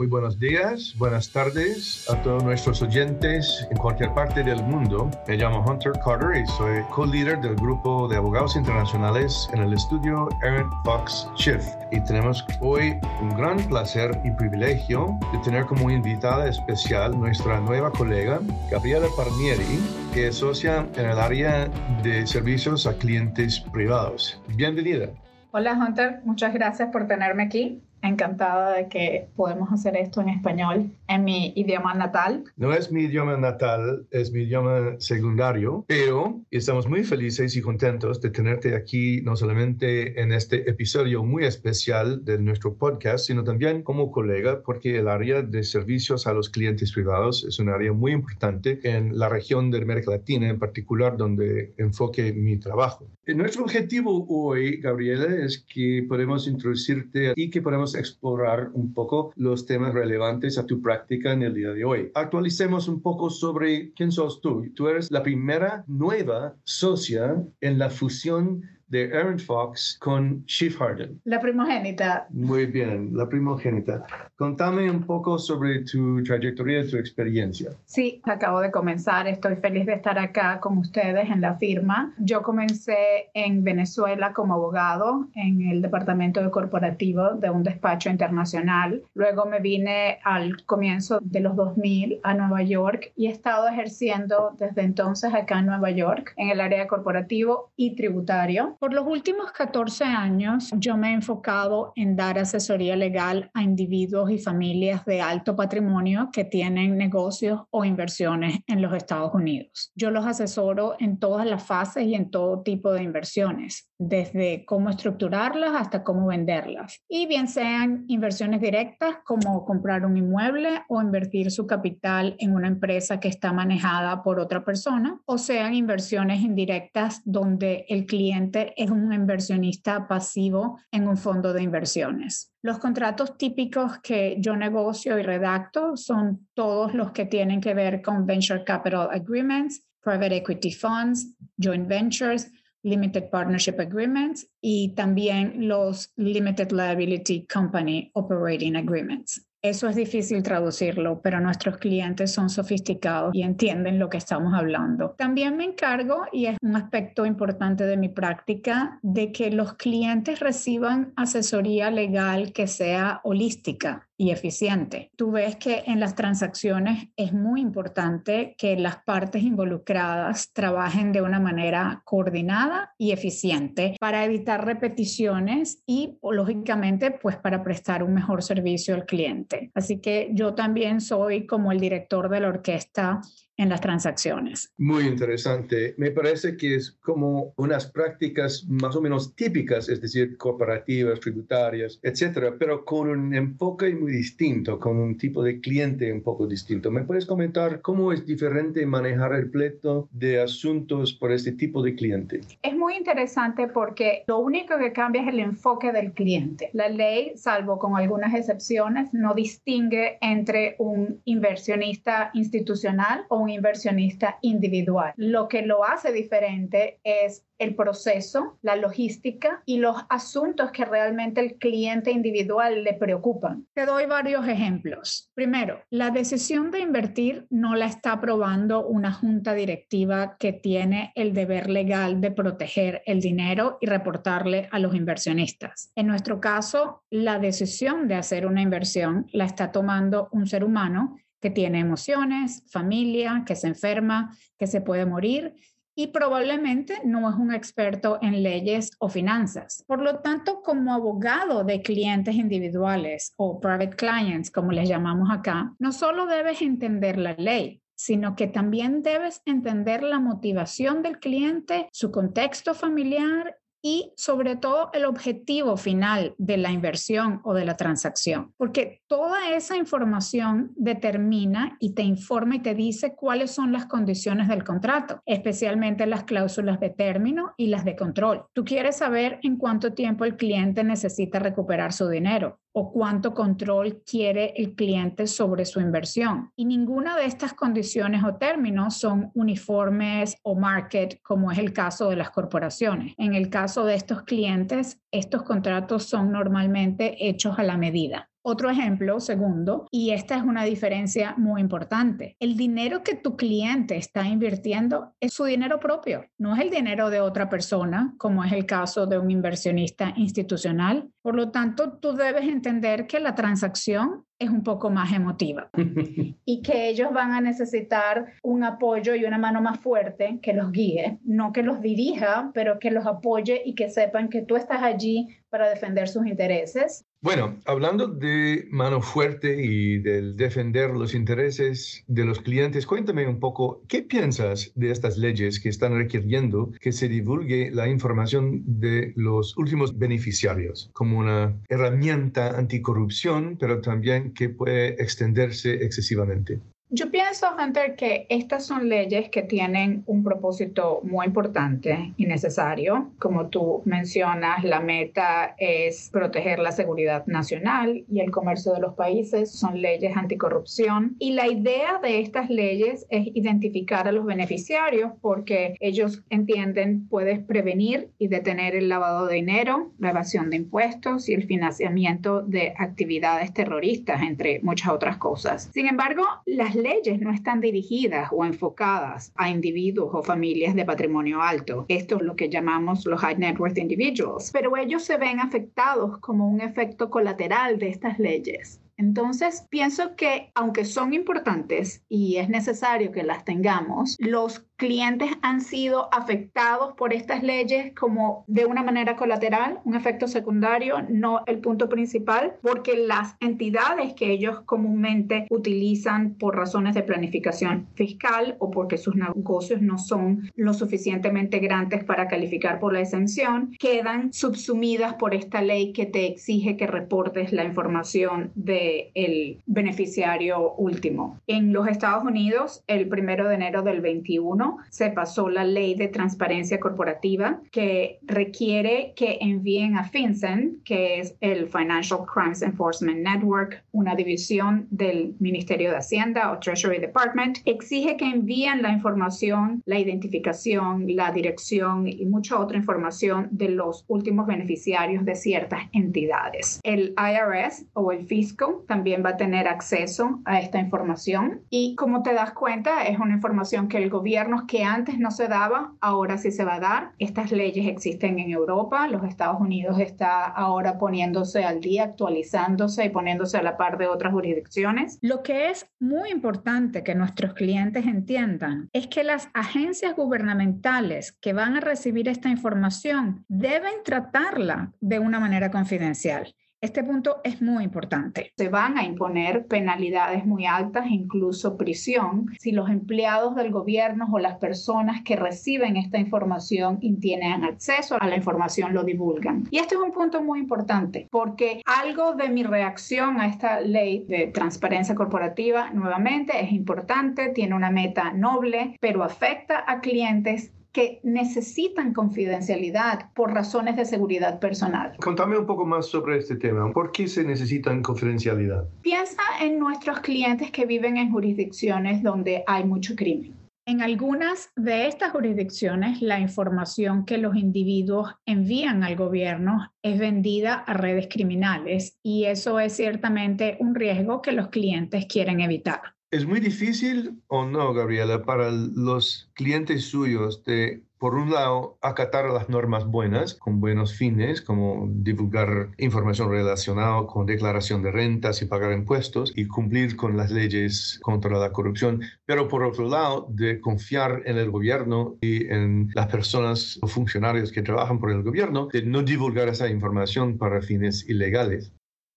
Muy buenos días, buenas tardes a todos nuestros oyentes en cualquier parte del mundo. Me llamo Hunter Carter y soy co-líder del grupo de abogados internacionales en el estudio Aaron Fox Schiff. Y tenemos hoy un gran placer y privilegio de tener como invitada especial nuestra nueva colega, Gabriela Parnieri, que es socia en el área de servicios a clientes privados. Bienvenida. Hola Hunter, muchas gracias por tenerme aquí encantada de que podemos hacer esto en español, en mi idioma natal. No es mi idioma natal, es mi idioma secundario, pero estamos muy felices y contentos de tenerte aquí, no solamente en este episodio muy especial de nuestro podcast, sino también como colega, porque el área de servicios a los clientes privados es un área muy importante en la región de América Latina, en particular donde enfoque mi trabajo. Nuestro objetivo hoy, Gabriela, es que podemos introducirte y que podemos explorar un poco los temas relevantes a tu práctica en el día de hoy. Actualicemos un poco sobre quién sos tú. Tú eres la primera nueva socia en la fusión de Aaron Fox con Chief Harden. La primogénita. Muy bien, la primogénita. Contame un poco sobre tu trayectoria, tu experiencia. Sí, acabo de comenzar. Estoy feliz de estar acá con ustedes en la firma. Yo comencé en Venezuela como abogado en el departamento de corporativo de un despacho internacional. Luego me vine al comienzo de los 2000 a Nueva York y he estado ejerciendo desde entonces acá en Nueva York en el área corporativo y tributario. Por los últimos 14 años, yo me he enfocado en dar asesoría legal a individuos y familias de alto patrimonio que tienen negocios o inversiones en los Estados Unidos. Yo los asesoro en todas las fases y en todo tipo de inversiones, desde cómo estructurarlas hasta cómo venderlas. Y bien sean inversiones directas como comprar un inmueble o invertir su capital en una empresa que está manejada por otra persona, o sean inversiones indirectas donde el cliente es un inversionista pasivo en un fondo de inversiones. Los contratos típicos que yo negocio y redacto son todos los que tienen que ver con Venture Capital Agreements, Private Equity Funds, Joint Ventures, Limited Partnership Agreements y también los Limited Liability Company Operating Agreements. Eso es difícil traducirlo, pero nuestros clientes son sofisticados y entienden lo que estamos hablando. También me encargo, y es un aspecto importante de mi práctica, de que los clientes reciban asesoría legal que sea holística y eficiente. Tú ves que en las transacciones es muy importante que las partes involucradas trabajen de una manera coordinada y eficiente para evitar repeticiones y, lógicamente, pues para prestar un mejor servicio al cliente. Así que yo también soy como el director de la orquesta en las transacciones. Muy interesante. Me parece que es como unas prácticas más o menos típicas, es decir, corporativas, tributarias, etcétera, pero con un enfoque muy distinto, con un tipo de cliente un poco distinto. ¿Me puedes comentar cómo es diferente manejar el pleito de asuntos por este tipo de cliente? Es muy interesante porque lo único que cambia es el enfoque del cliente. La ley, salvo con algunas excepciones, no distingue entre un inversionista institucional o un inversionista individual. Lo que lo hace diferente es el proceso, la logística y los asuntos que realmente el cliente individual le preocupan. Te doy varios ejemplos. Primero, la decisión de invertir no la está aprobando una junta directiva que tiene el deber legal de proteger el dinero y reportarle a los inversionistas. En nuestro caso, la decisión de hacer una inversión la está tomando un ser humano que tiene emociones, familia, que se enferma, que se puede morir y probablemente no es un experto en leyes o finanzas. Por lo tanto, como abogado de clientes individuales o private clients, como les llamamos acá, no solo debes entender la ley, sino que también debes entender la motivación del cliente, su contexto familiar y sobre todo el objetivo final de la inversión o de la transacción, porque toda esa información determina y te informa y te dice cuáles son las condiciones del contrato, especialmente las cláusulas de término y las de control. Tú quieres saber en cuánto tiempo el cliente necesita recuperar su dinero o cuánto control quiere el cliente sobre su inversión. Y ninguna de estas condiciones o términos son uniformes o market, como es el caso de las corporaciones. En el caso de estos clientes, estos contratos son normalmente hechos a la medida. Otro ejemplo, segundo, y esta es una diferencia muy importante. El dinero que tu cliente está invirtiendo es su dinero propio, no es el dinero de otra persona, como es el caso de un inversionista institucional. Por lo tanto, tú debes entender que la transacción es un poco más emotiva y que ellos van a necesitar un apoyo y una mano más fuerte que los guíe, no que los dirija, pero que los apoye y que sepan que tú estás allí para defender sus intereses. Bueno, hablando de mano fuerte y del defender los intereses de los clientes, cuéntame un poco, ¿qué piensas de estas leyes que están requiriendo que se divulgue la información de los últimos beneficiarios como una herramienta anticorrupción, pero también que puede extenderse excesivamente? Yo pienso, Hunter, que estas son leyes que tienen un propósito muy importante y necesario. Como tú mencionas, la meta es proteger la seguridad nacional y el comercio de los países. Son leyes anticorrupción. Y la idea de estas leyes es identificar a los beneficiarios porque ellos entienden puedes prevenir y detener el lavado de dinero, la evasión de impuestos y el financiamiento de actividades terroristas, entre muchas otras cosas. Sin embargo, las leyes no están dirigidas o enfocadas a individuos o familias de patrimonio alto. Esto es lo que llamamos los high net worth individuals. Pero ellos se ven afectados como un efecto colateral de estas leyes. Entonces, pienso que aunque son importantes y es necesario que las tengamos, los clientes han sido afectados por estas leyes como de una manera colateral, un efecto secundario, no el punto principal, porque las entidades que ellos comúnmente utilizan por razones de planificación fiscal o porque sus negocios no son lo suficientemente grandes para calificar por la exención, quedan subsumidas por esta ley que te exige que reportes la información del el beneficiario último. En los Estados Unidos, el primero de enero del 21, se pasó la ley de transparencia corporativa que requiere que envíen a FinCEN, que es el Financial Crimes Enforcement Network, una división del Ministerio de Hacienda o Treasury Department, exige que envíen la información, la identificación, la dirección y mucha otra información de los últimos beneficiarios de ciertas entidades. El IRS o el fisco también va a tener acceso a esta información y como te das cuenta es una información que el gobierno que antes no se daba, ahora sí se va a dar. Estas leyes existen en Europa, los Estados Unidos está ahora poniéndose al día, actualizándose y poniéndose a la par de otras jurisdicciones. Lo que es muy importante que nuestros clientes entiendan es que las agencias gubernamentales que van a recibir esta información deben tratarla de una manera confidencial. Este punto es muy importante. Se van a imponer penalidades muy altas, incluso prisión, si los empleados del gobierno o las personas que reciben esta información y tienen acceso a la información lo divulgan. Y este es un punto muy importante porque algo de mi reacción a esta ley de transparencia corporativa, nuevamente, es importante, tiene una meta noble, pero afecta a clientes que necesitan confidencialidad por razones de seguridad personal. Contame un poco más sobre este tema. ¿Por qué se necesitan confidencialidad? Piensa en nuestros clientes que viven en jurisdicciones donde hay mucho crimen. En algunas de estas jurisdicciones, la información que los individuos envían al gobierno es vendida a redes criminales y eso es ciertamente un riesgo que los clientes quieren evitar. ¿Es muy difícil o no, Gabriela, para los clientes suyos de, por un lado, acatar las normas buenas con buenos fines, como divulgar información relacionada con declaración de rentas y pagar impuestos y cumplir con las leyes contra la corrupción, pero por otro lado, de confiar en el gobierno y en las personas o funcionarios que trabajan por el gobierno, de no divulgar esa información para fines ilegales?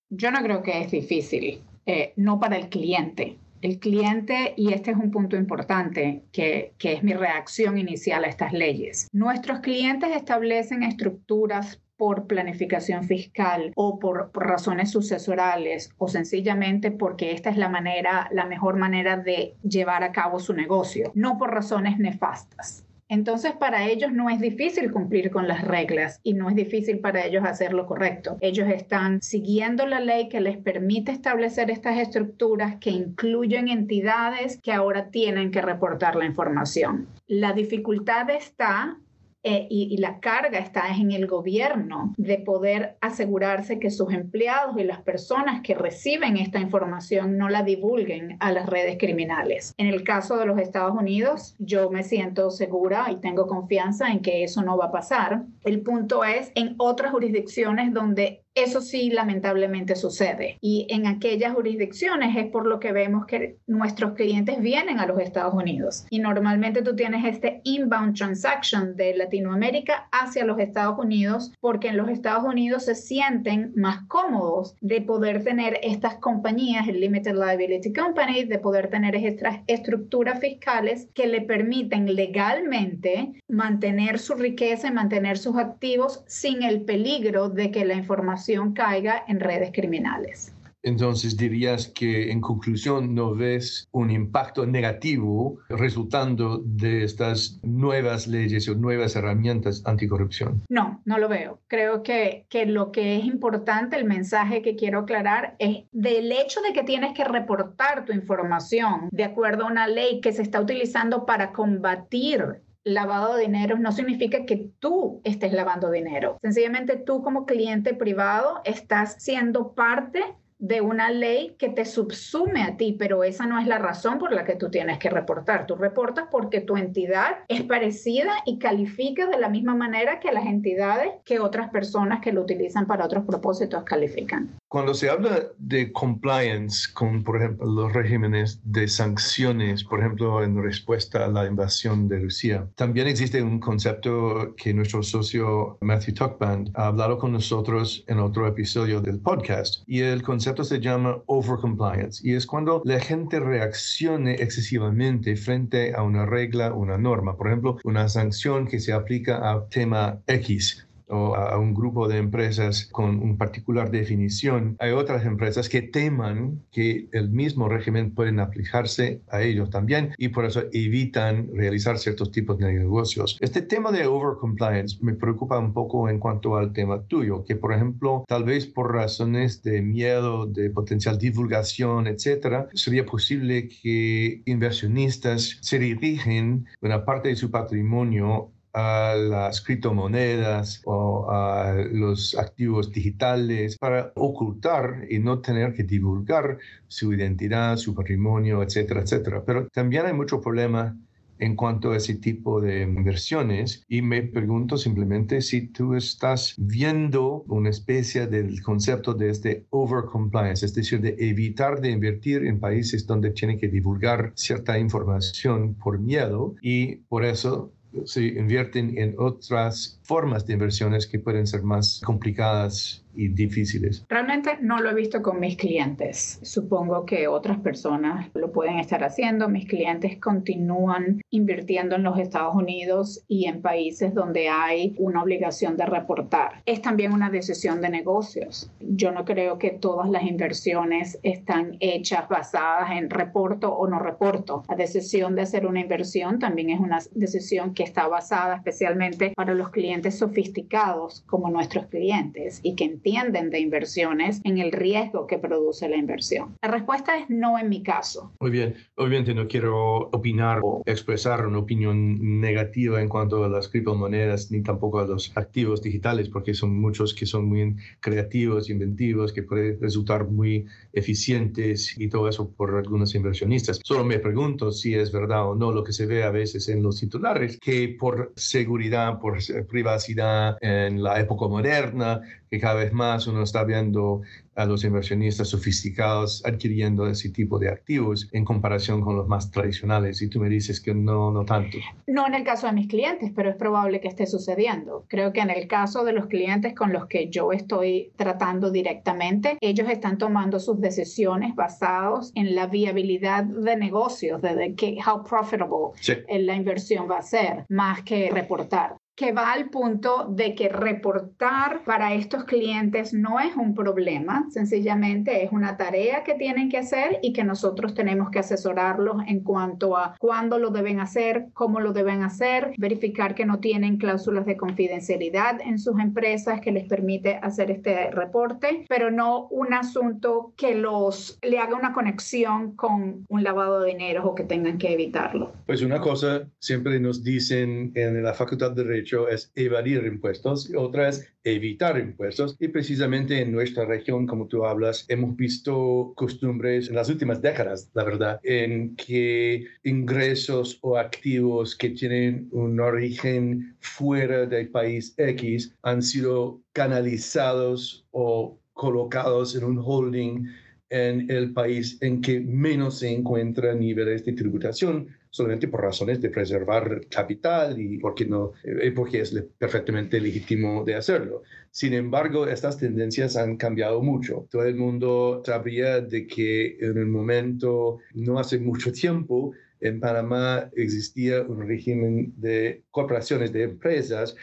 Yo no creo que es difícil, eh, no para el cliente el cliente, y este es un punto importante que, que, es mi reacción inicial a estas leyes, nuestros clientes establecen estructuras por planificación fiscal o por, razones sucesorales o sencillamente porque esta es la manera, la mejor manera de llevar a cabo su negocio, no por razones nefastas. Entonces, para ellos no es difícil cumplir con las reglas y no es difícil para ellos hacer lo correcto. Ellos están siguiendo la ley que les permite establecer estas estructuras que incluyen entidades que ahora tienen que reportar la información. La dificultad está eh, y, la carga está en el gobierno de poder asegurarse que sus empleados y las personas que reciben esta información no la divulguen a las redes criminales. En el caso de los Estados Unidos, yo me siento segura y tengo confianza en que eso no va a pasar. El punto es en otras jurisdicciones donde eso sí, lamentablemente sucede. Y en aquellas jurisdicciones es por lo que vemos que nuestros clientes vienen a los Estados Unidos. Y normalmente tú tienes este inbound transaction de Latinoamérica hacia los Estados Unidos porque en los Estados Unidos se sienten más cómodos de poder tener estas compañías, el Limited Liability Company, de poder tener estas estructuras fiscales que le permiten legalmente mantener su riqueza y mantener sus activos sin el peligro de que la información caiga en redes criminales. Entonces dirías que en conclusión no ves un impacto negativo resultando de estas nuevas leyes o nuevas herramientas anticorrupción. No, no lo veo. Creo que, que lo que es importante, el mensaje que quiero aclarar es del hecho de que tienes que reportar tu información de acuerdo a una ley que se está utilizando para combatir lavado de dinero no significa que tú estés lavando dinero. Sencillamente tú como cliente privado estás siendo parte de una ley que te subsume a ti, pero esa no es la razón por la que tú tienes que reportar. Tú reportas porque tu entidad es parecida y califica de la misma manera que las entidades que otras personas que lo utilizan para otros propósitos califican. Cuando se habla de compliance con, por ejemplo, los regímenes de sanciones, por ejemplo, en respuesta a la invasión de Rusia, también existe un concepto que nuestro socio Matthew Tuckband ha hablado con nosotros en otro episodio del podcast, y el concepto se llama overcompliance, y es cuando la gente reaccione excesivamente frente a una regla, una norma, por ejemplo, una sanción que se aplica a tema X a un grupo de empresas con una particular definición, hay otras empresas que teman que el mismo régimen pueden aplicarse a ellos también y por eso evitan realizar ciertos tipos de negocios. Este tema de overcompliance me preocupa un poco en cuanto al tema tuyo, que por ejemplo, tal vez por razones de miedo, de potencial divulgación, etcétera, sería posible que inversionistas se dirigen una parte de su patrimonio a las criptomonedas o a los activos digitales para ocultar y no tener que divulgar su identidad, su patrimonio, etcétera, etcétera. Pero también hay mucho problema en cuanto a ese tipo de inversiones y me pregunto simplemente si tú estás viendo una especie del concepto de este overcompliance, es decir, de evitar de invertir en países donde tienen que divulgar cierta información por miedo y por eso se invierten en otras formas de inversiones que pueden ser más complicadas y difíciles? Realmente no lo he visto con mis clientes. Supongo que otras personas lo pueden estar haciendo. Mis clientes continúan invirtiendo en los Estados Unidos y en países donde hay una obligación de reportar. Es también una decisión de negocios. Yo no creo que todas las inversiones están hechas basadas en reporto o no reporto. La decisión de hacer una inversión también es una decisión que está basada especialmente para los clientes sofisticados como nuestros clientes y que entienden de inversiones en el riesgo que produce la inversión? La respuesta es no en mi caso. Muy bien, obviamente no quiero opinar o expresar una opinión negativa en cuanto a las criptomonedas ni tampoco a los activos digitales porque son muchos que son muy creativos, inventivos, que pueden resultar muy eficientes y todo eso por algunos inversionistas. Solo me pregunto si es verdad o no lo que se ve a veces en los titulares, que por seguridad, por privacidad en la época moderna, que cada vez más uno está viendo a los inversionistas sofisticados adquiriendo ese tipo de activos en comparación con los más tradicionales. Y tú me dices que no, no tanto. No en el caso de mis clientes, pero es probable que esté sucediendo. Creo que en el caso de los clientes con los que yo estoy tratando directamente, ellos están tomando sus decisiones basados en la viabilidad de negocios, de, que how profitable la inversión va a ser, más que reportar que va al punto de que reportar para estos clientes no es un problema, sencillamente es una tarea que tienen que hacer y que nosotros tenemos que asesorarlos en cuanto a cuándo lo deben hacer, cómo lo deben hacer, verificar que no tienen cláusulas de confidencialidad en sus empresas que les permite hacer este reporte, pero no un asunto que los le haga una conexión con un lavado de dinero o que tengan que evitarlo. Pues una cosa siempre nos dicen en la Facultad de hecho es evadir impuestos y otra es evitar impuestos. Y precisamente en nuestra región, como tú hablas, hemos visto costumbres en las últimas décadas, la verdad, en que ingresos o activos que tienen un origen fuera del país X han sido canalizados o colocados en un holding en el país en que menos se encuentran niveles de tributación, solamente por razones de preservar capital y porque, no, eh, porque es perfectamente legítimo de hacerlo. Sin embargo, estas tendencias han cambiado mucho. Todo el mundo sabría de que en el momento, no hace mucho tiempo, en Panamá existía un régimen de corporaciones, de empresas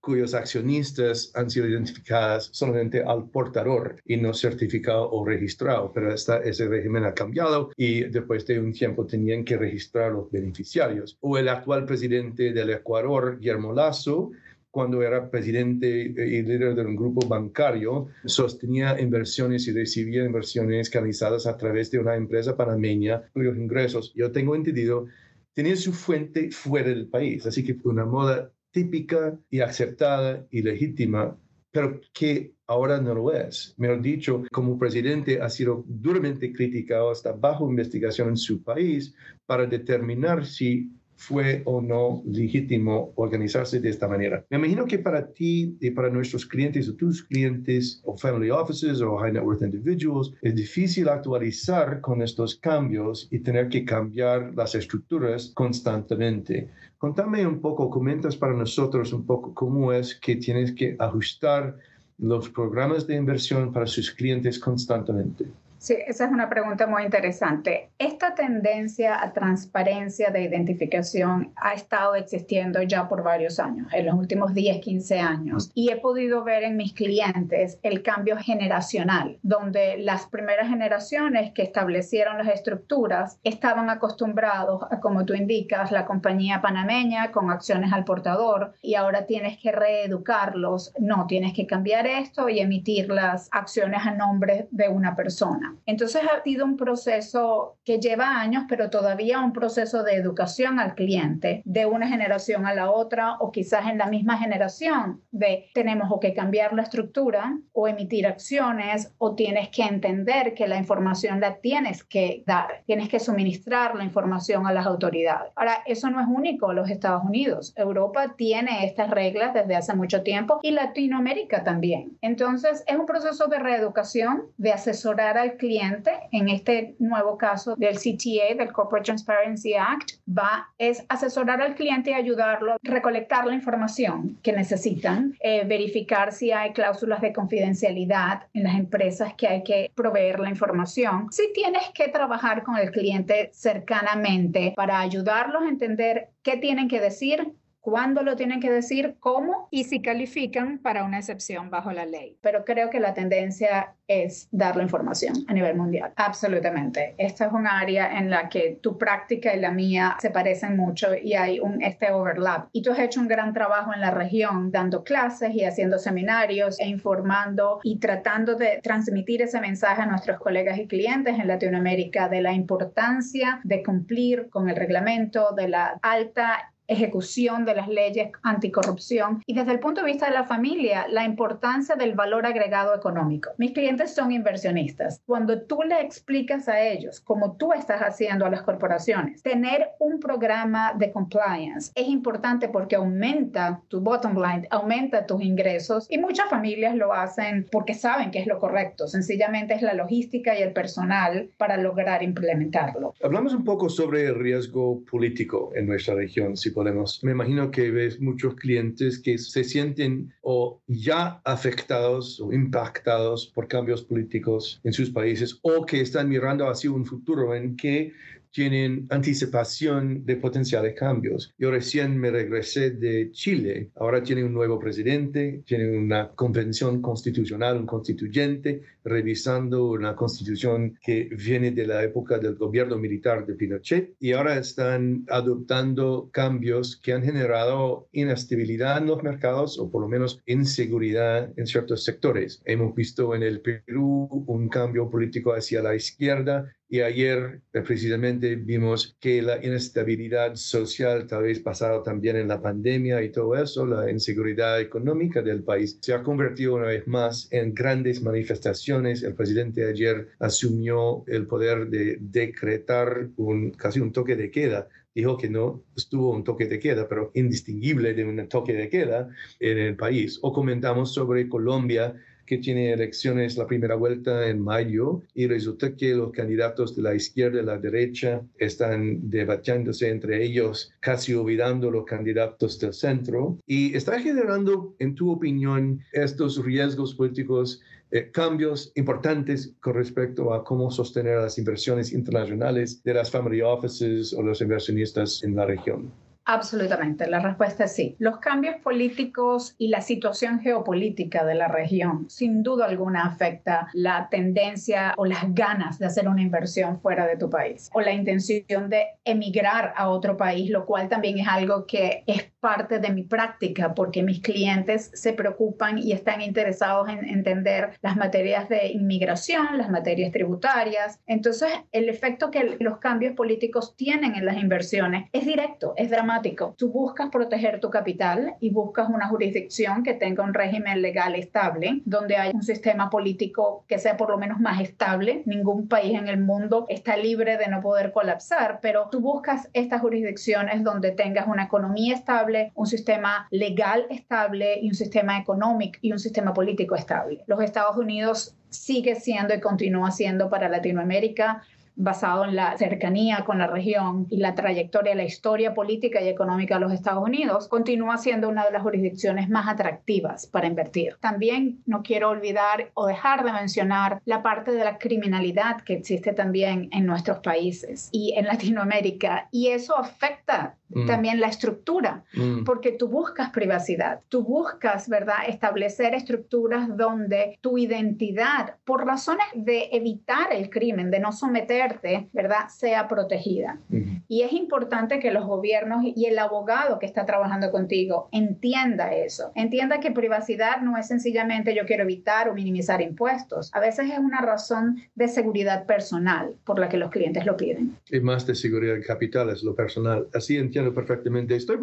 cuyos accionistas han sido identificadas solamente al portador y no certificado o registrado, pero esta, ese régimen ha cambiado y después de un tiempo tenían que registrar los beneficiarios. O el actual presidente del Ecuador, Guillermo Lazo, cuando era presidente y líder de un grupo bancario, sostenía inversiones y recibía inversiones canalizadas a través de una empresa panameña cuyos ingresos, yo tengo entendido, tenían su fuente fuera del país. Así que fue una moda típica y aceptada y legítima, pero que ahora no lo es. Mejor dicho, como presidente ha sido duramente criticado hasta bajo investigación en su país para determinar si fue o no legítimo organizarse de esta manera. Me imagino que para ti y para nuestros clientes o tus clientes o family offices o high net worth individuals es difícil actualizar con estos cambios y tener que cambiar las estructuras constantemente. Contame un poco, comentas para nosotros un poco cómo es que tienes que ajustar los programas de inversión para sus clientes constantemente. Sí, esa es una pregunta muy interesante. Esta tendencia a transparencia de identificación ha estado existiendo ya por varios años, en los últimos 10, 15 años, y he podido ver en mis clientes el cambio generacional, donde las primeras generaciones que establecieron las estructuras estaban acostumbrados a, como tú indicas, la compañía panameña con acciones al portador, y ahora tienes que reeducarlos. No, tienes que cambiar esto y emitir las acciones a nombre de una persona. Entonces ha sido un proceso que lleva años, pero todavía un proceso de educación al cliente de una generación a la otra o quizás en la misma generación de tenemos que cambiar la estructura o emitir acciones o tienes que entender que la información la tienes que dar, tienes que suministrar la información a las autoridades. Ahora, eso no es único los Estados Unidos. Europa tiene estas reglas desde hace mucho tiempo y Latinoamérica también. Entonces, es un proceso de reeducación, de asesorar al cliente, en este nuevo caso del CTA, del Corporate Transparency Act, va es asesorar al cliente y ayudarlo a recolectar la información que necesitan, eh, verificar si hay cláusulas de confidencialidad en las empresas que hay que proveer la información. Si tienes que trabajar con el cliente cercanamente para ayudarlos a entender qué tienen que decir, cuándo lo tienen que decir, cómo y si califican para una excepción bajo la ley. Pero creo que la tendencia es dar la información a nivel mundial. Absolutamente. Esta es un área en la que tu práctica y la mía se parecen mucho y hay un este overlap. Y tú has hecho un gran trabajo en la región dando clases y haciendo seminarios e informando y tratando de transmitir ese mensaje a nuestros colegas y clientes en Latinoamérica de la importancia de cumplir con el reglamento, de la alta ejecución de las leyes anticorrupción y desde el punto de vista de la familia, la importancia del valor agregado económico. Mis clientes son inversionistas. Cuando tú le explicas a ellos, como tú estás haciendo a las corporaciones, tener un programa de compliance es importante porque aumenta tu bottom line, aumenta tus ingresos y muchas familias lo hacen porque saben que es lo correcto. Sencillamente es la logística y el personal para lograr implementarlo. Hablamos un poco sobre el riesgo político en nuestra región. Si me imagino que ves muchos clientes que se sienten o ya afectados o impactados por cambios políticos en sus países o que están mirando hacia un futuro en que tienen anticipación de potenciales cambios. Yo recién me regresé de Chile, ahora tiene un nuevo presidente, tiene una convención constitucional, un constituyente, revisando una constitución que viene de la época del gobierno militar de Pinochet y ahora están adoptando cambios que han generado inestabilidad en los mercados o por lo menos inseguridad en ciertos sectores. Hemos visto en el Perú un cambio político hacia la izquierda Y ayer eh, precisamente vimos que la inestabilidad social, tal vez pasado también en la pandemia y todo eso, la inseguridad económica del país, se ha convertido una vez más en grandes manifestaciones. El presidente ayer asumió el poder de decretar un, casi un toque de queda dijo que no estuvo un toque de queda, pero indistinguible de un toque de queda en el país. O comentamos sobre Colombia, que tiene elecciones la primera vuelta en mayo y resulta que los candidatos de la izquierda y la derecha están debatiéndose entre ellos, casi olvidando los candidatos del centro y está generando, en tu opinión, estos riesgos políticos eh, cambios importantes con respecto a cómo sostener las inversiones internacionales de las family offices o los inversionistas en la región. Absolutamente, la respuesta es sí. Los cambios políticos y la situación geopolítica de la región sin duda alguna afecta la tendencia o las ganas de hacer una inversión fuera de tu país o la intención de emigrar a otro país, lo cual también es algo que es parte de mi práctica porque mis clientes se preocupan y están interesados en entender las materias de inmigración, las materias tributarias. Entonces, el efecto que los cambios políticos tienen en las inversiones es directo, es dramático Tú buscas proteger tu capital y buscas una jurisdicción que tenga un régimen legal estable, donde haya un sistema político que sea por lo menos más estable. Ningún país en el mundo está libre de no poder colapsar, pero tú buscas estas jurisdicciones donde tengas una economía estable, un sistema legal estable y un sistema económico y un sistema político estable. Los Estados Unidos sigue siendo y continúa siendo para Latinoamérica basado en la cercanía con la región y la trayectoria, la historia política y económica de los Estados Unidos, continúa siendo una de las jurisdicciones más atractivas para invertir. También no quiero olvidar o dejar de mencionar la parte de la criminalidad que existe también en nuestros países y en Latinoamérica y eso afecta mm. también la estructura mm. porque tú buscas privacidad, tú buscas, ¿verdad?, establecer estructuras donde tu identidad, por razones de evitar el crimen, de no someter ¿verdad?, sea protegida. Y es importante que los gobiernos y el abogado que está trabajando contigo entienda eso, entienda que privacidad no es sencillamente yo quiero evitar o minimizar impuestos. A veces es una razón de seguridad personal por la que los clientes lo piden. Y más de seguridad capital es lo personal. Así entiendo perfectamente. Estoy,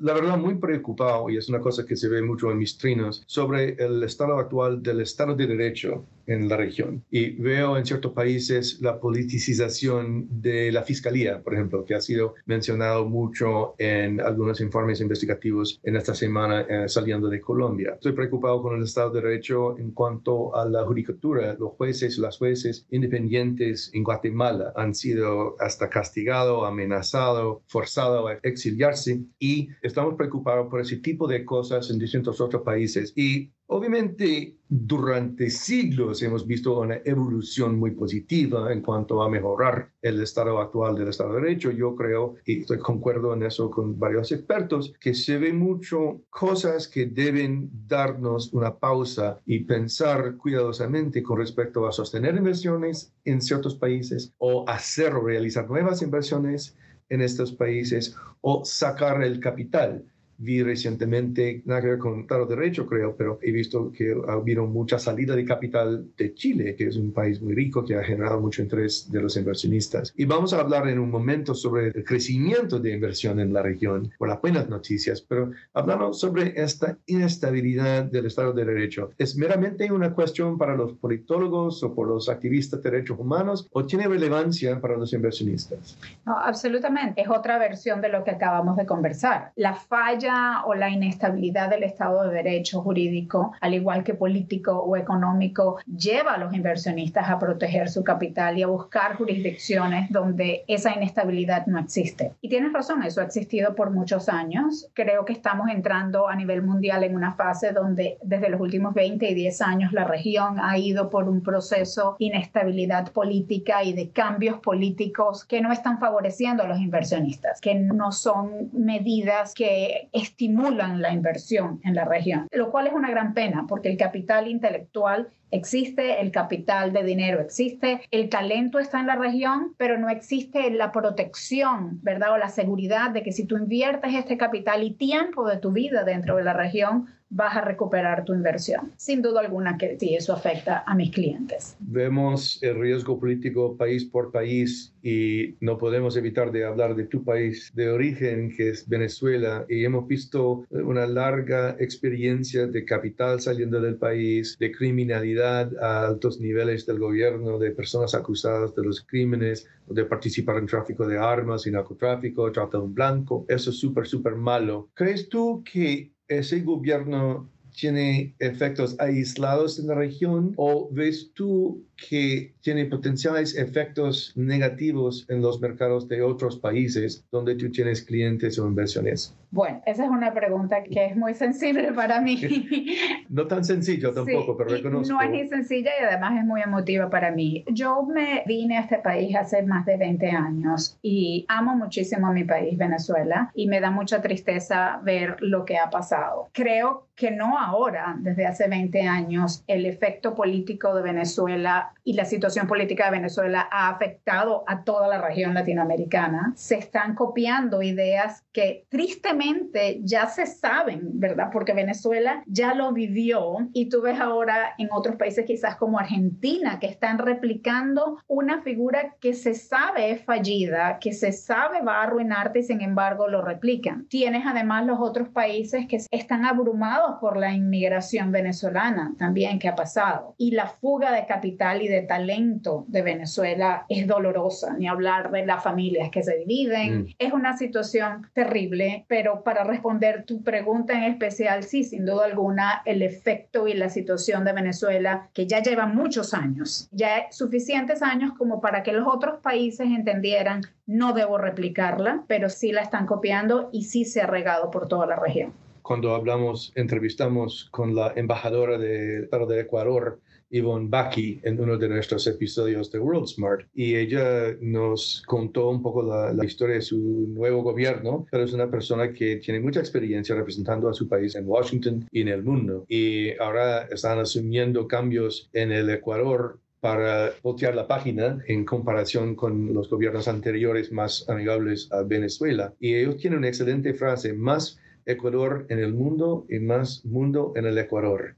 la verdad, muy preocupado y es una cosa que se ve mucho en mis trinos sobre el estado actual del Estado de Derecho en la región. Y veo en ciertos países la politicización de la fiscalía, por ejemplo, que ha sido mencionado mucho en algunos informes investigativos en esta semana eh, saliendo de Colombia. Estoy preocupado con el Estado de Derecho en cuanto a la judicatura. Los jueces, las jueces independientes en Guatemala han sido hasta castigados, amenazados, forzados a exiliarse y estamos preocupados por ese tipo de cosas en distintos otros países. Y Obviamente, durante siglos hemos visto una evolución muy positiva en cuanto a mejorar el estado actual del Estado de Derecho. Yo creo, y estoy concuerdo en eso con varios expertos, que se ven mucho cosas que deben darnos una pausa y pensar cuidadosamente con respecto a sostener inversiones en ciertos países o hacer o realizar nuevas inversiones en estos países o sacar el capital vi recientemente, nada que ver con de Derecho, creo, pero he visto que ha habido mucha salida de capital de Chile, que es un país muy rico que ha generado mucho interés de los inversionistas. Y vamos a hablar en un momento sobre el crecimiento de inversión en la región, por las buenas noticias, pero hablando sobre esta inestabilidad del Estado de Derecho, ¿es meramente una cuestión para los politólogos o por los activistas de derechos humanos o tiene relevancia para los inversionistas? No, absolutamente. Es otra versión de lo que acabamos de conversar. La falla o la inestabilidad del Estado de Derecho jurídico, al igual que político o económico, lleva a los inversionistas a proteger su capital y a buscar jurisdicciones donde esa inestabilidad no existe. Y tienes razón, eso ha existido por muchos años. Creo que estamos entrando a nivel mundial en una fase donde desde los últimos 20 y 10 años la región ha ido por un proceso de inestabilidad política y de cambios políticos que no están favoreciendo a los inversionistas, que no son medidas que estimulan la inversión en la región, lo cual es una gran pena porque el capital intelectual existe el capital de dinero, existe el talento está en la región, pero no existe la protección, ¿verdad? O la seguridad de que si tú inviertes este capital y tiempo de tu vida dentro de la región, vas a recuperar tu inversión. Sin duda alguna que sí, eso afecta a mis clientes. Vemos el riesgo político país por país y no podemos evitar de hablar de tu país de origen, que es Venezuela, y hemos visto una larga experiencia de capital saliendo del país, de criminalidad a altos niveles del gobierno, de personas acusadas de los crímenes, de participar en tráfico de armas y narcotráfico, trata de un blanco. Eso es súper, súper malo. ¿Crees tú que ese gobierno tiene efectos aislados en la región o ves tú que tiene potenciales efectos negativos en los mercados de otros países donde tú tienes clientes o inversiones? Bueno, esa es una pregunta que es muy sensible para mí. no tan sencillo tampoco, pero reconozco. No es ni sencilla y además es muy emotiva para mí. Yo me vine a este país hace más de 20 años y amo muchísimo a mi país, Venezuela, y me da mucha tristeza ver lo que ha pasado. Creo que no ahora, desde hace 20 años, el efecto político de Venezuela y la situación política de Venezuela ha afectado a toda la región latinoamericana. Se están copiando ideas que tristemente ya se saben, ¿verdad? Porque Venezuela ya lo vivió y tú ves ahora en otros países quizás como Argentina que están replicando una figura que se sabe es fallida, que se sabe va a arruinarte y sin embargo lo replican. Tienes además los otros países que están abrumados por la inmigración venezolana también que ha pasado y la fuga de capital y de talento de Venezuela es dolorosa, ni hablar de las familias que se dividen. Mm. Es una situación terrible, pero para responder tu pregunta en especial, sí, sin duda alguna, el efecto y la situación de Venezuela, que ya lleva muchos años, ya suficientes años como para que los otros países entendieran, no debo replicarla, pero sí la están copiando y sí se ha regado por toda la región cuando hablamos, entrevistamos con la embajadora de, de Ecuador, Yvonne Baki en uno de nuestros episodios de World Smart y ella nos contó un poco la, la, historia de su nuevo gobierno, pero es una persona que tiene mucha experiencia representando a su país en Washington y en el mundo y ahora están asumiendo cambios en el Ecuador para voltear la página en comparación con los gobiernos anteriores más amigables a Venezuela. Y ellos tienen una excelente frase, más Ecuador en el mundo y más mundo en el Ecuador,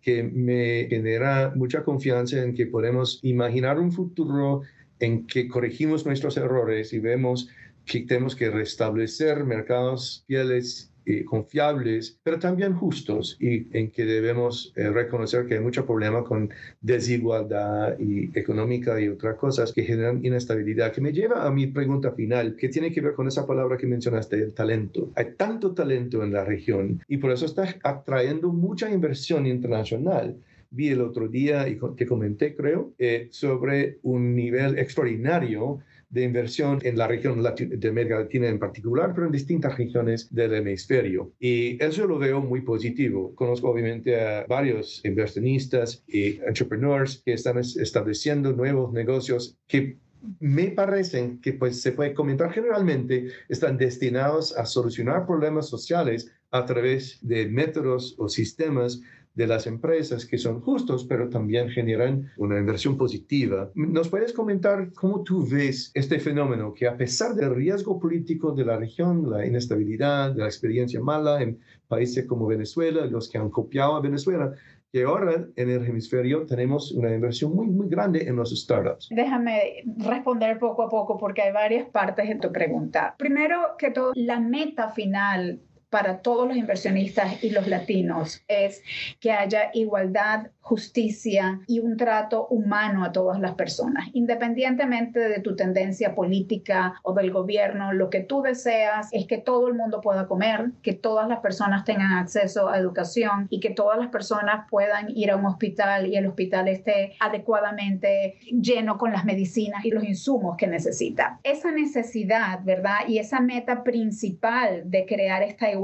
que me genera mucha confianza en que podemos imaginar un futuro en que corregimos nuestros errores y vemos que tenemos que restablecer mercados fieles y confiables, pero también justos y en que debemos eh, reconocer que hay mucho problema con desigualdad y económica y otras cosas que generan inestabilidad, que me lleva a mi pregunta final, que tiene que ver con esa palabra que mencionaste, el talento. Hay tanto talento en la región y por eso está atrayendo mucha inversión internacional vi el otro día y que comenté, creo, eh, sobre un nivel extraordinario de inversión en la región de América Latina en particular, pero en distintas regiones del hemisferio. Y eso lo veo muy positivo. Conozco obviamente a varios inversionistas y entrepreneurs que están estableciendo nuevos negocios que me parecen que pues se puede comentar generalmente están destinados a solucionar problemas sociales a través de métodos o sistemas de las empresas que son justos, pero también generan una inversión positiva. ¿Nos puedes comentar cómo tú ves este fenómeno que a pesar del riesgo político de la región, la inestabilidad, la experiencia mala en países como Venezuela, los que han copiado a Venezuela, que ahora en el hemisferio tenemos una inversión muy, muy grande en los startups. Déjame responder poco a poco porque hay varias partes en tu pregunta. Primero que todo, la meta final para todos los inversionistas y los latinos es que haya igualdad, justicia y un trato humano a todas las personas, independientemente de tu tendencia política o del gobierno. Lo que tú deseas es que todo el mundo pueda comer, que todas las personas tengan acceso a educación y que todas las personas puedan ir a un hospital y el hospital esté adecuadamente lleno con las medicinas y los insumos que necesita. Esa necesidad, ¿verdad? Y esa meta principal de crear esta igualdad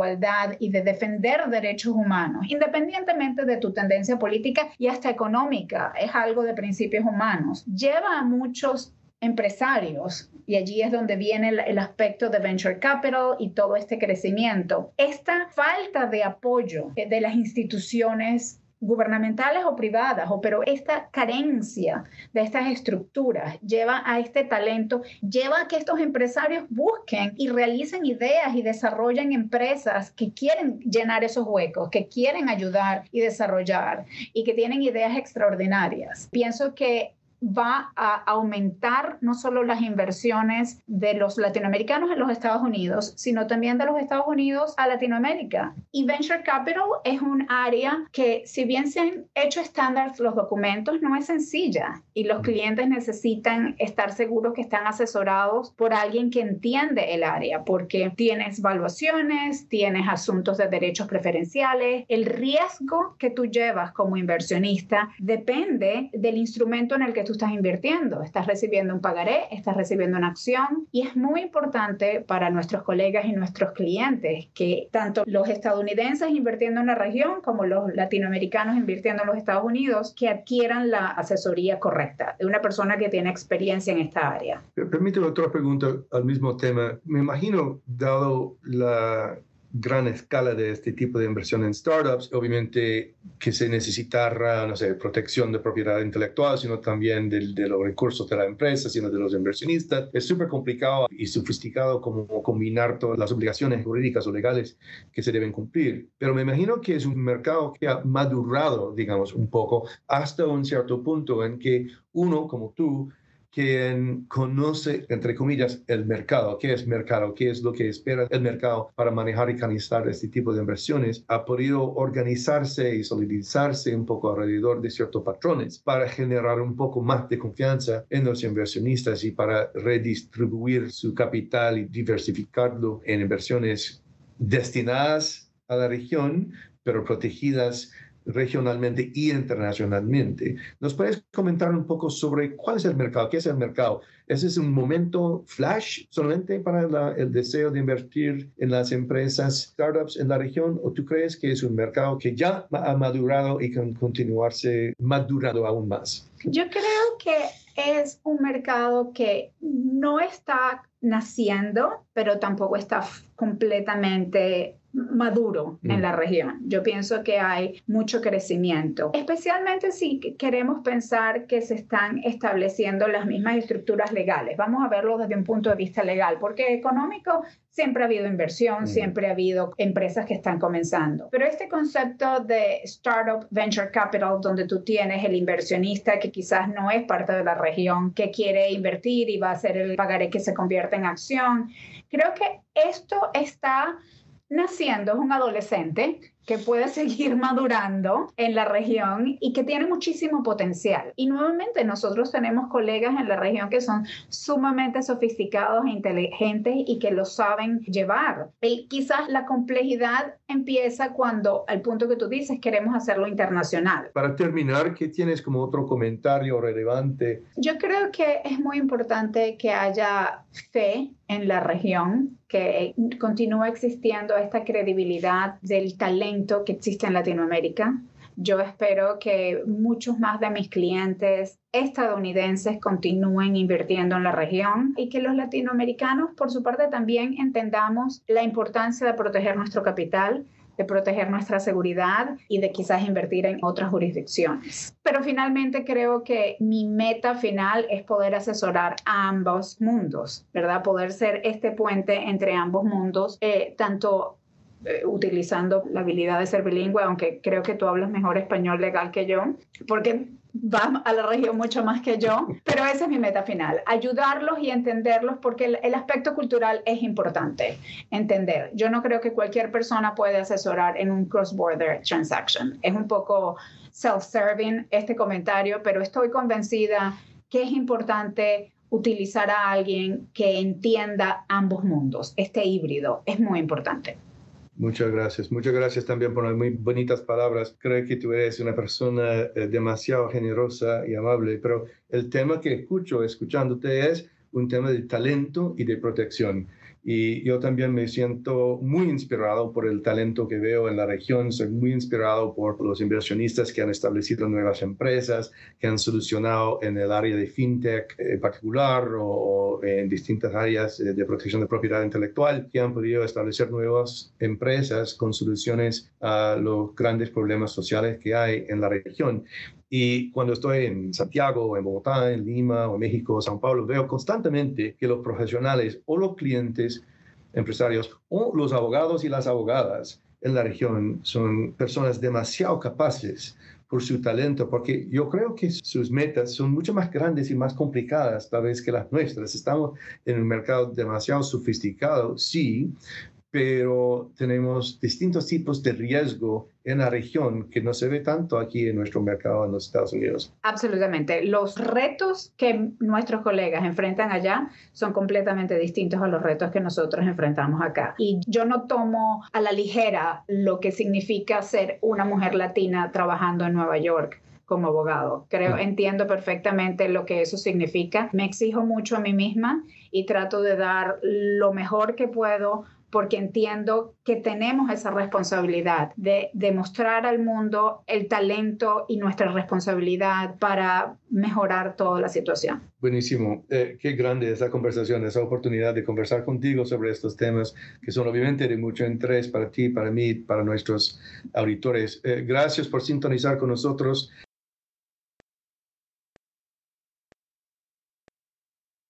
y de defender derechos humanos, independientemente de tu tendencia política y hasta económica, es algo de principios humanos. Lleva a muchos empresarios, y allí es donde viene el, el, aspecto de venture capital y todo este crecimiento. Esta falta de apoyo de las instituciones gubernamentales o privadas, o, pero esta carencia de estas estructuras lleva a este talento, lleva a que estos empresarios busquen y realicen ideas y desarrollen empresas que quieren llenar esos huecos, que quieren ayudar y desarrollar y que tienen ideas extraordinarias. Pienso que va a aumentar no solo las inversiones de los latinoamericanos en los Estados Unidos, sino también de los Estados Unidos a Latinoamérica. Y Venture Capital es un área que, si bien se han hecho estándares los documentos, no es sencilla y los clientes necesitan estar seguros que están asesorados por alguien que entiende el área, porque tienes valuaciones, tienes asuntos de derechos preferenciales, el riesgo que tú llevas como inversionista depende del instrumento en el que tú estás invirtiendo. Estás recibiendo un pagaré, estás recibiendo una acción y es muy importante para nuestros colegas y nuestros clientes que tanto los estadounidenses invirtiendo en la región como los latinoamericanos invirtiendo en los Estados Unidos que adquieran la asesoría correcta de una persona que tiene experiencia en esta área. Permíteme otra pregunta al mismo tema. Me imagino, dado la gran escala de este tipo de inversión en startups, obviamente que se necesitará, no sé, protección de propiedad intelectual, sino también de, de los recursos de la empresa, sino de los inversionistas. Es súper complicado y sofisticado como combinar todas las obligaciones jurídicas o legales que se deben cumplir. Pero me imagino que es un mercado que ha madurado, digamos, un poco hasta un cierto punto en que uno como tú quien conoce, entre comillas, el mercado, qué es mercado, qué es lo que espera el mercado para manejar y canalizar este tipo de inversiones, ha podido organizarse y solidizarse un poco alrededor de ciertos patrones para generar un poco más de confianza en los inversionistas y para redistribuir su capital y diversificarlo en inversiones destinadas a la región, pero protegidas regionalmente y internacionalmente. ¿Nos puedes comentar un poco sobre cuál es el mercado? ¿Qué es el mercado? ¿Ese es un momento flash solamente para el deseo de invertir en las empresas, startups en la región? ¿O tú crees que es un mercado que ya ha madurado y can continuarse madurando aún más? Yo creo que es un mercado que no está naciendo, pero tampoco está completamente maduro en mm. la región. Yo pienso que hay mucho crecimiento, especialmente si queremos pensar que se están estableciendo las mismas estructuras legales. Vamos a verlo desde un punto de vista legal, porque económico siempre ha habido inversión, mm. siempre ha habido empresas que están comenzando. Pero este concepto de startup venture capital, donde tú tienes el inversionista que quizás no es parte de la región, que quiere invertir y va a hacer el pagaré que se convierte en acción, creo que esto está naciendo, es un adolescente que puede seguir madurando en la región y que tiene muchísimo potencial. Y nuevamente nosotros tenemos colegas en la región que son sumamente sofisticados e inteligentes y que lo saben llevar. Y quizás la complejidad empieza cuando, al punto que tú dices, queremos hacerlo internacional. Para terminar, ¿qué tienes como otro comentario relevante? Yo creo que es muy importante que haya fe en la región, que continúe existiendo esta credibilidad del talento que existe en Latinoamérica. Yo espero que muchos más de mis clientes estadounidenses continúen invirtiendo en la región y que los latinoamericanos, por su parte, también entendamos la importancia de proteger nuestro capital, de proteger nuestra seguridad y de quizás invertir en otras jurisdicciones. Pero finalmente creo que mi meta final es poder asesorar a ambos mundos, ¿verdad? Poder ser este puente entre ambos mundos, eh, tanto eh, utilizando la habilidad de ser bilingüe, aunque creo que tú hablas mejor español legal que yo, porque vas a la región mucho más que yo, pero esa es mi meta final, ayudarlos y entenderlos porque el, el, aspecto cultural es importante, entender. Yo no creo que cualquier persona puede asesorar en un cross-border transaction. Es un poco self-serving este comentario, pero estoy convencida que es importante utilizar a alguien que entienda ambos mundos. Este híbrido es muy importante. Muchas gracias. Muchas gracias también por las muy bonitas palabras. Creo que tú eres una persona eh, demasiado generosa y amable, pero el tema que escucho escuchándote es un tema de talento y de protección. Y yo también me siento muy inspirado por el talento que veo en la región, soy muy inspirado por los inversionistas que han establecido nuevas empresas, que han solucionado en el área de fintech en particular o, en distintas áreas de protección de propiedad intelectual, que han podido establecer nuevas empresas con soluciones a los grandes problemas sociales que hay en la región. Y cuando estoy en Santiago, en Bogotá, en Lima, o en México, o São Paulo, veo constantemente que los profesionales o los clientes empresarios o los abogados y las abogadas en la región son personas demasiado capaces por su talento, porque yo creo que sus metas son mucho más grandes y más complicadas tal vez que las nuestras. Estamos en un mercado demasiado sofisticado, sí, pero tenemos distintos tipos de riesgo en la región que no se ve tanto aquí en nuestro mercado en los Estados Unidos. Absolutamente. Los retos que nuestros colegas enfrentan allá son completamente distintos a los retos que nosotros enfrentamos acá. Y yo no tomo a la ligera lo que significa ser una mujer latina trabajando en Nueva York como abogado. Creo, mm. entiendo perfectamente lo que eso significa. Me exijo mucho a mí misma y trato de dar lo mejor que puedo porque entiendo que tenemos esa responsabilidad de demostrar al mundo el talento y nuestra responsabilidad para mejorar toda la situación. Buenísimo. Eh, qué grande esa conversación, esa oportunidad de conversar contigo sobre estos temas que son obviamente de mucho interés para ti, para mí, para nuestros auditores. Eh, gracias por sintonizar con nosotros